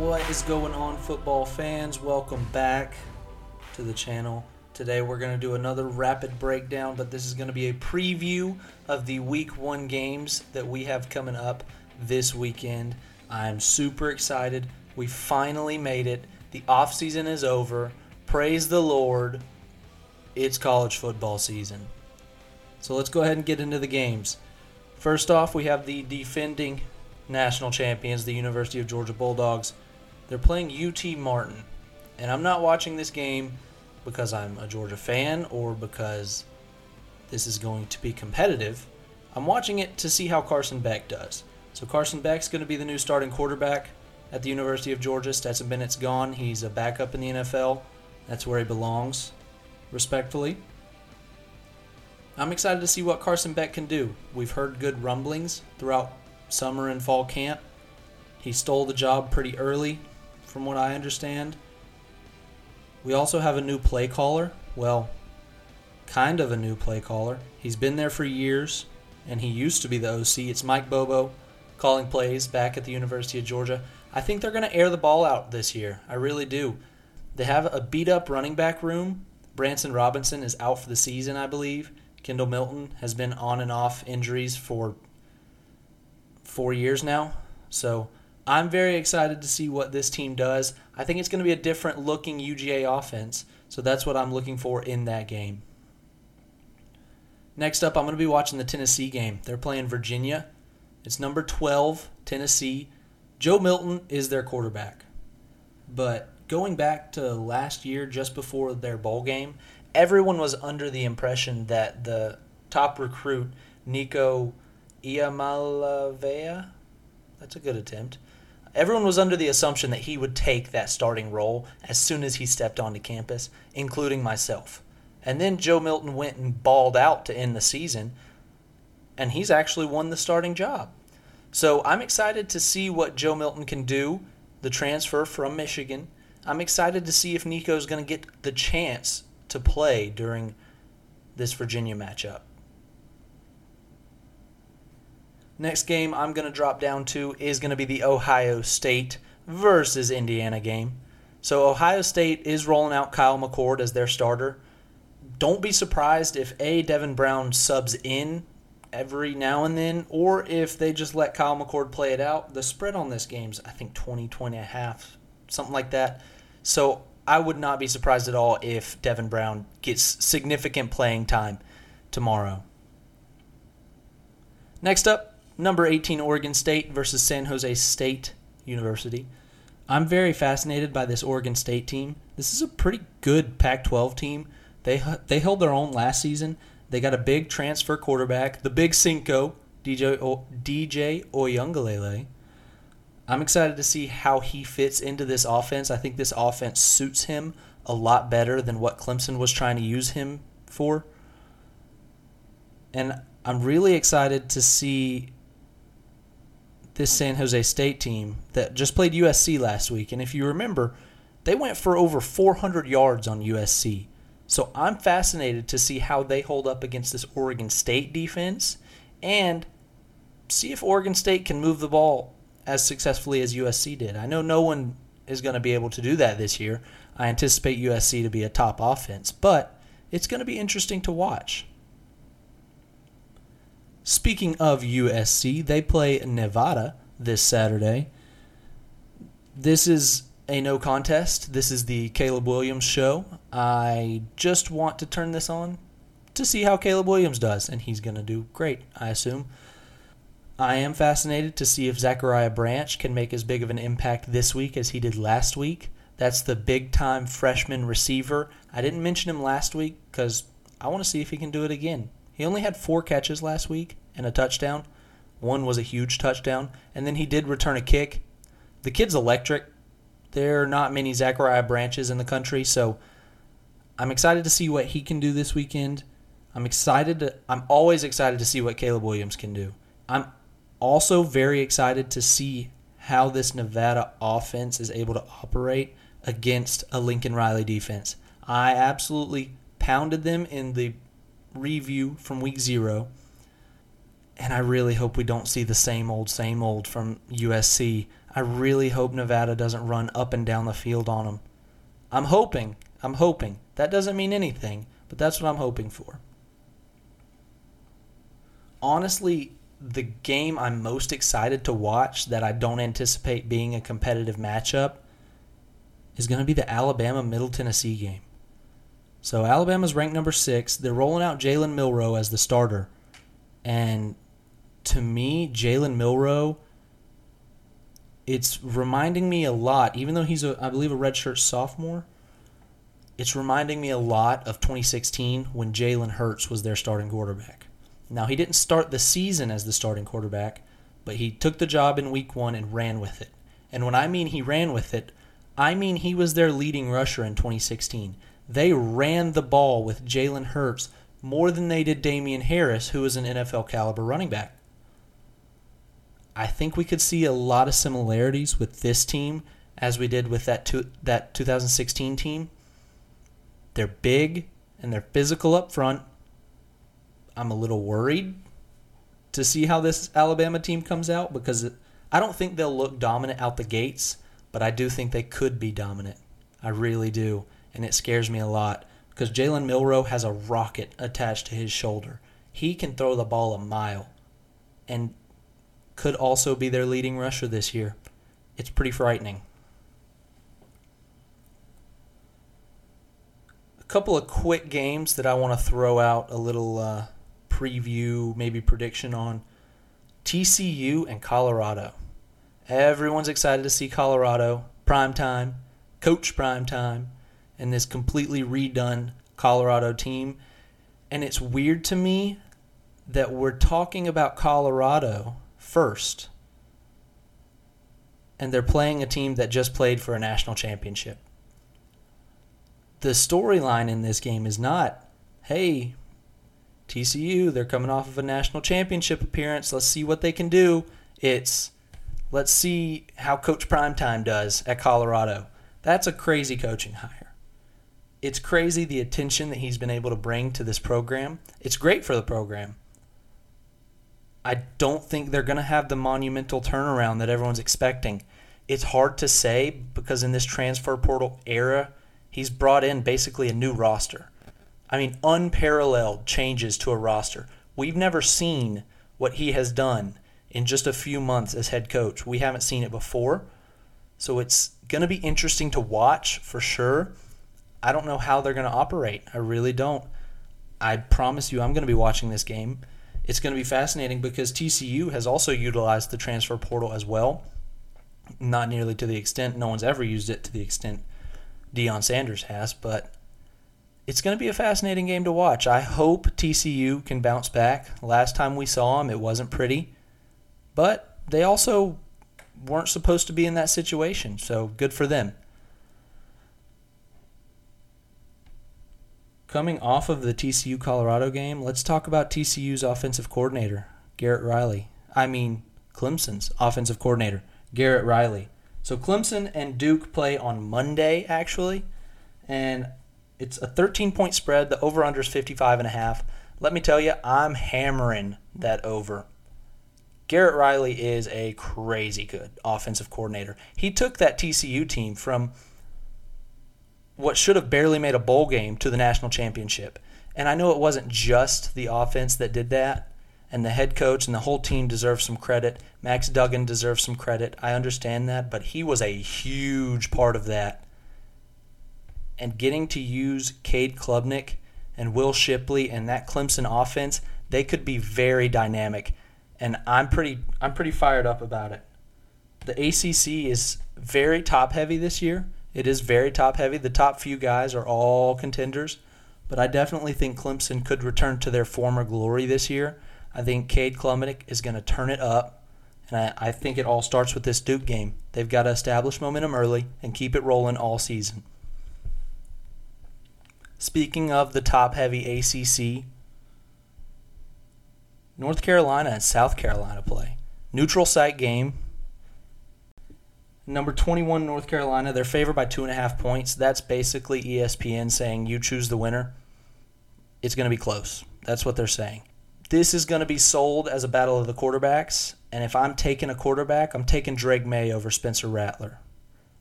is going on, football fans? Welcome back to the channel. Today we're going to do another rapid breakdown, but this is going to be a preview of the week one games that we have coming up this weekend. I'm super excited. We finally made it. The off season is over. Praise the Lord. It's college football season. So let's go ahead and get into the games. First off, we have the defending national champions, the University of Georgia Bulldogs. They're playing UT Martin. And I'm not watching this game because I'm a Georgia fan or because this is going to be competitive. I'm watching it to see how Carson Beck does. So Carson Beck's going to be the new starting quarterback at the University of Georgia. Stetson Bennett's gone. He's a backup in the NFL. That's where he belongs, respectfully. I'm excited to see what Carson Beck can do. We've heard good rumblings throughout summer and fall camp. He stole the job pretty early, from what I understand. We also have a new play caller. Well, kind of a new play caller. He's been there for years, and he used to be the OC. It's Mike Bobo calling plays back at the University of Georgia. I think they're going to air the ball out this year. I really do. They have a beat up running back room. Branson Robinson is out for the season, I believe. Kendall Milton has been on and off injuries for four years now. So I'm very excited to see what this team does. I think it's going to be a different looking UGA offense. So that's what I'm looking for in that game. Next up, I'm going to be watching the Tennessee game. They're playing Virginia. It's number 12, Tennessee. Joe Milton is their quarterback. But going back to last year, just before their bowl game, everyone was under the impression that the top recruit, Nico Iamaleava, that's a good attempt. Everyone was under the assumption that he would take that starting role as soon as he stepped onto campus, including myself. And then Joe Milton went and balled out to end the season, and he's actually won the starting job. So I'm excited to see what Joe Milton can do, the transfer from Michigan. I'm excited to see if Nico's going to get the chance to play during this Virginia matchup. Next game I'm going to drop down to is going to be the Ohio State versus Indiana game. So Ohio State is rolling out Kyle McCord as their starter. Don't be surprised if A. Devin Brown subs in every now and then, or if they just let Kyle McCord play it out. The spread on this game's I think 20, 20 and a half, something like that. So I would not be surprised at all if Devin Brown gets significant playing time tomorrow. Next up, number 18 Oregon State versus San Jose State University. I'm very fascinated by this Oregon State team. This is a pretty good Pac-12 team. They they held their own last season. They got a big transfer quarterback, the Big Cinco, DJ o, DJ Uiagalelei. I'm excited to see how he fits into this offense. I think this offense suits him a lot better than what Clemson was trying to use him for. And I'm really excited to see this San Jose State team that just played USC last week. And if you remember, they went for over 400 yards on USC. So I'm fascinated to see how they hold up against this Oregon State defense and see if Oregon State can move the ball as successfully as USC did. I know no one is going to be able to do that this year. I anticipate USC to be a top offense, but it's going to be interesting to watch. Speaking of USC, they play Nevada this Saturday. This is a no contest. This is the Caleb Williams show. I just want to turn this on to see how Caleb Williams does, and he's going to do great, I assume. I am fascinated to see if Zachariah Branch can make as big of an impact this week as he did last week. That's the big time freshman receiver. I didn't mention him last week because I want to see if he can do it again. He only had four catches last week and a touchdown. One was a huge touchdown, and then he did return a kick. The kid's electric. There are not many Zachariah branches in the country, so I'm excited to see what he can do this weekend. I'm excited to I'm always excited to see what Caleb Williams can do. I'm also very excited to see how this Nevada offense is able to operate against a Lincoln Riley defense. I absolutely pounded them in the review from week zero. And I really hope we don't see the same old, same old from USC. I really hope Nevada doesn't run up and down the field on them. I'm hoping. I'm hoping. That doesn't mean anything, but that's what I'm hoping for. Honestly, the game I'm most excited to watch that I don't anticipate being a competitive matchup is going to be the Alabama Middle Tennessee game. So Alabama's ranked number six. They're rolling out Jalen Milroe as the starter. And to me, Jalen Milroe, it's reminding me a lot, even though he's, a, I believe, a redshirt sophomore, it's reminding me a lot of 2016 when Jalen Hurts was their starting quarterback. Now, he didn't start the season as the starting quarterback, but he took the job in week one and ran with it. And when I mean he ran with it, I mean he was their leading rusher in 2016. They ran the ball with Jalen Hurts more than they did Damien Harris, who is an NFL caliber running back. I think we could see a lot of similarities with this team as we did with that two, that 2016 team. They're big and they're physical up front. I'm a little worried to see how this Alabama team comes out because I don't think they'll look dominant out the gates, but I do think they could be dominant. I really do and it scares me a lot because Jalen Milroe has a rocket attached to his shoulder. He can throw the ball a mile and could also be their leading rusher this year. It's pretty frightening. A couple of quick games that I want to throw out a little uh, preview, maybe prediction on TCU and Colorado. Everyone's excited to see Colorado. Prime time, coach prime time and this completely redone Colorado team. And it's weird to me that we're talking about Colorado first. And they're playing a team that just played for a national championship. The storyline in this game is not, hey, TCU, they're coming off of a national championship appearance. Let's see what they can do. It's, let's see how Coach Primetime does at Colorado. That's a crazy coaching hire it's crazy the attention that he's been able to bring to this program. It's great for the program. I don't think they're going to have the monumental turnaround that everyone's expecting. It's hard to say because in this transfer portal era, he's brought in basically a new roster. I mean, unparalleled changes to a roster. We've never seen what he has done in just a few months as head coach. We haven't seen it before. So it's going to be interesting to watch for sure. I don't know how they're going to operate. I really don't. I promise you, I'm going to be watching this game. It's going to be fascinating because TCU has also utilized the transfer portal as well. Not nearly to the extent, no one's ever used it to the extent Deion Sanders has, but it's going to be a fascinating game to watch. I hope TCU can bounce back. Last time we saw them, it wasn't pretty, but they also weren't supposed to be in that situation, so good for them. Coming off of the TCU Colorado game, let's talk about TCU's offensive coordinator, Garrett Riley. I mean, Clemson's offensive coordinator, Garrett Riley. So Clemson and Duke play on Monday, actually, and it's a 13 point spread. The over under is 55 and a half. Let me tell you, I'm hammering that over. Garrett Riley is a crazy good offensive coordinator. He took that TCU team from what should have barely made a bowl game to the national championship. And I know it wasn't just the offense that did that, and the head coach and the whole team deserve some credit. Max Duggan deserves some credit. I understand that, but he was a huge part of that. And getting to use Cade Klubnik and Will Shipley and that Clemson offense, they could be very dynamic. And I'm pretty I'm pretty fired up about it. The ACC is very top heavy this year it is very top heavy. The top few guys are all contenders, but I definitely think Clemson could return to their former glory this year. I think Cade Klubnik is going to turn it up, and I, I think it all starts with this Duke game. They've got to establish momentum early and keep it rolling all season. Speaking of the top heavy ACC, North Carolina and South Carolina play. Neutral site game. Number 21, North Carolina. They're favored by two and a half points. That's basically ESPN saying you choose the winner. It's going to be close. That's what they're saying. This is going to be sold as a battle of the quarterbacks, And if I'm taking a quarterback, I'm taking Drake Maye over Spencer Rattler.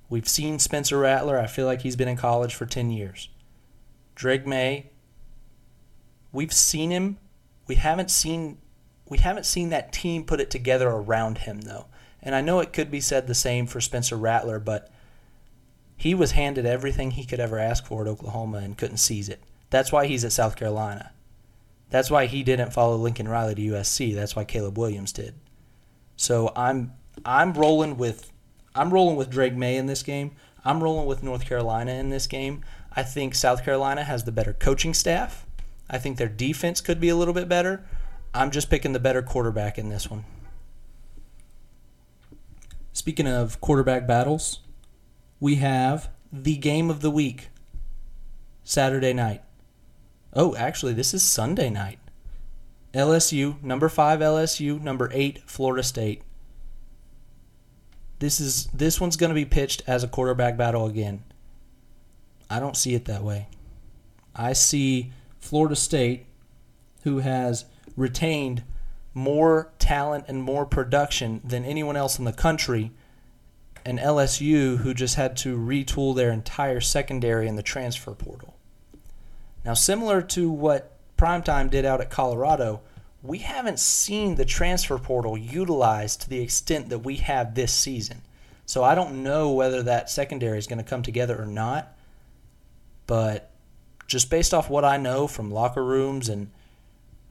We've seen Spencer Rattler. I feel like he's been in college for 10 years. Drake Maye, we've seen him. We haven't seen we haven't seen that team put it together around him though. And I know it could be said the same for Spencer Rattler, but he was handed everything he could ever ask for at Oklahoma and couldn't seize it. That's why he's at South Carolina. That's why he didn't follow Lincoln Riley to USC. That's why Caleb Williams did. So I'm I'm rolling with I'm rolling with Drake Maye in this game. I'm rolling with North Carolina in this game. I think South Carolina has the better coaching staff. I think their defense could be a little bit better. I'm just picking the better quarterback in this one. Speaking of quarterback battles, we have the game of the week Saturday night. Oh, actually, this is Sunday night. LSU, number 5 LSU, number 8 Florida State. This is this one's going to be pitched as a quarterback battle again. I don't see it that way. I see Florida State who has retained more talent and more production than anyone else in the country and LSU who just had to retool their entire secondary in the transfer portal. Now, similar to what Primetime did out at Colorado, we haven't seen the transfer portal utilized to the extent that we have this season. So I don't know whether that secondary is going to come together or not. But just based off what I know from locker rooms and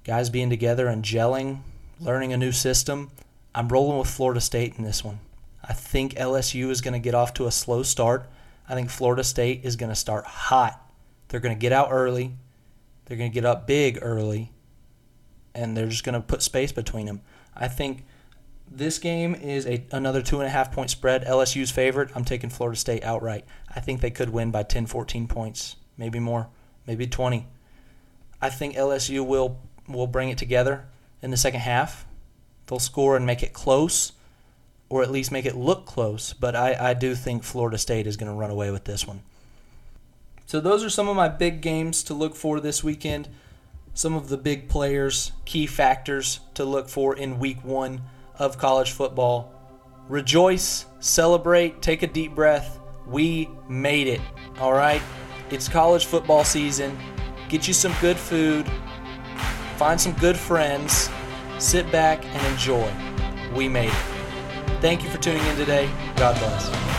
guys being together and gelling, learning a new system, I'm rolling with Florida State in this one. I think LSU is going to get off to a slow start. I think Florida State is going to start hot. They're going to get out early. They're going to get up big early and they're just going to put space between them. I think this game is a another two and a half point spread. LSU's favorite. I'm taking Florida State outright. I think they could win by 10, 14 points, maybe more, maybe 20. I think LSU will will bring it together in the second half. They'll score and make it close, or at least make it look close. But I, I do think Florida State is going to run away with this one. So those are some of my big games to look for this weekend some of the big players, key factors to look for in week one of college football. Rejoice, celebrate, take a deep breath. We made it. All right? It's college football season. Get you some good food, find some good friends, sit back and enjoy. We made it. Thank you for tuning in today. God bless.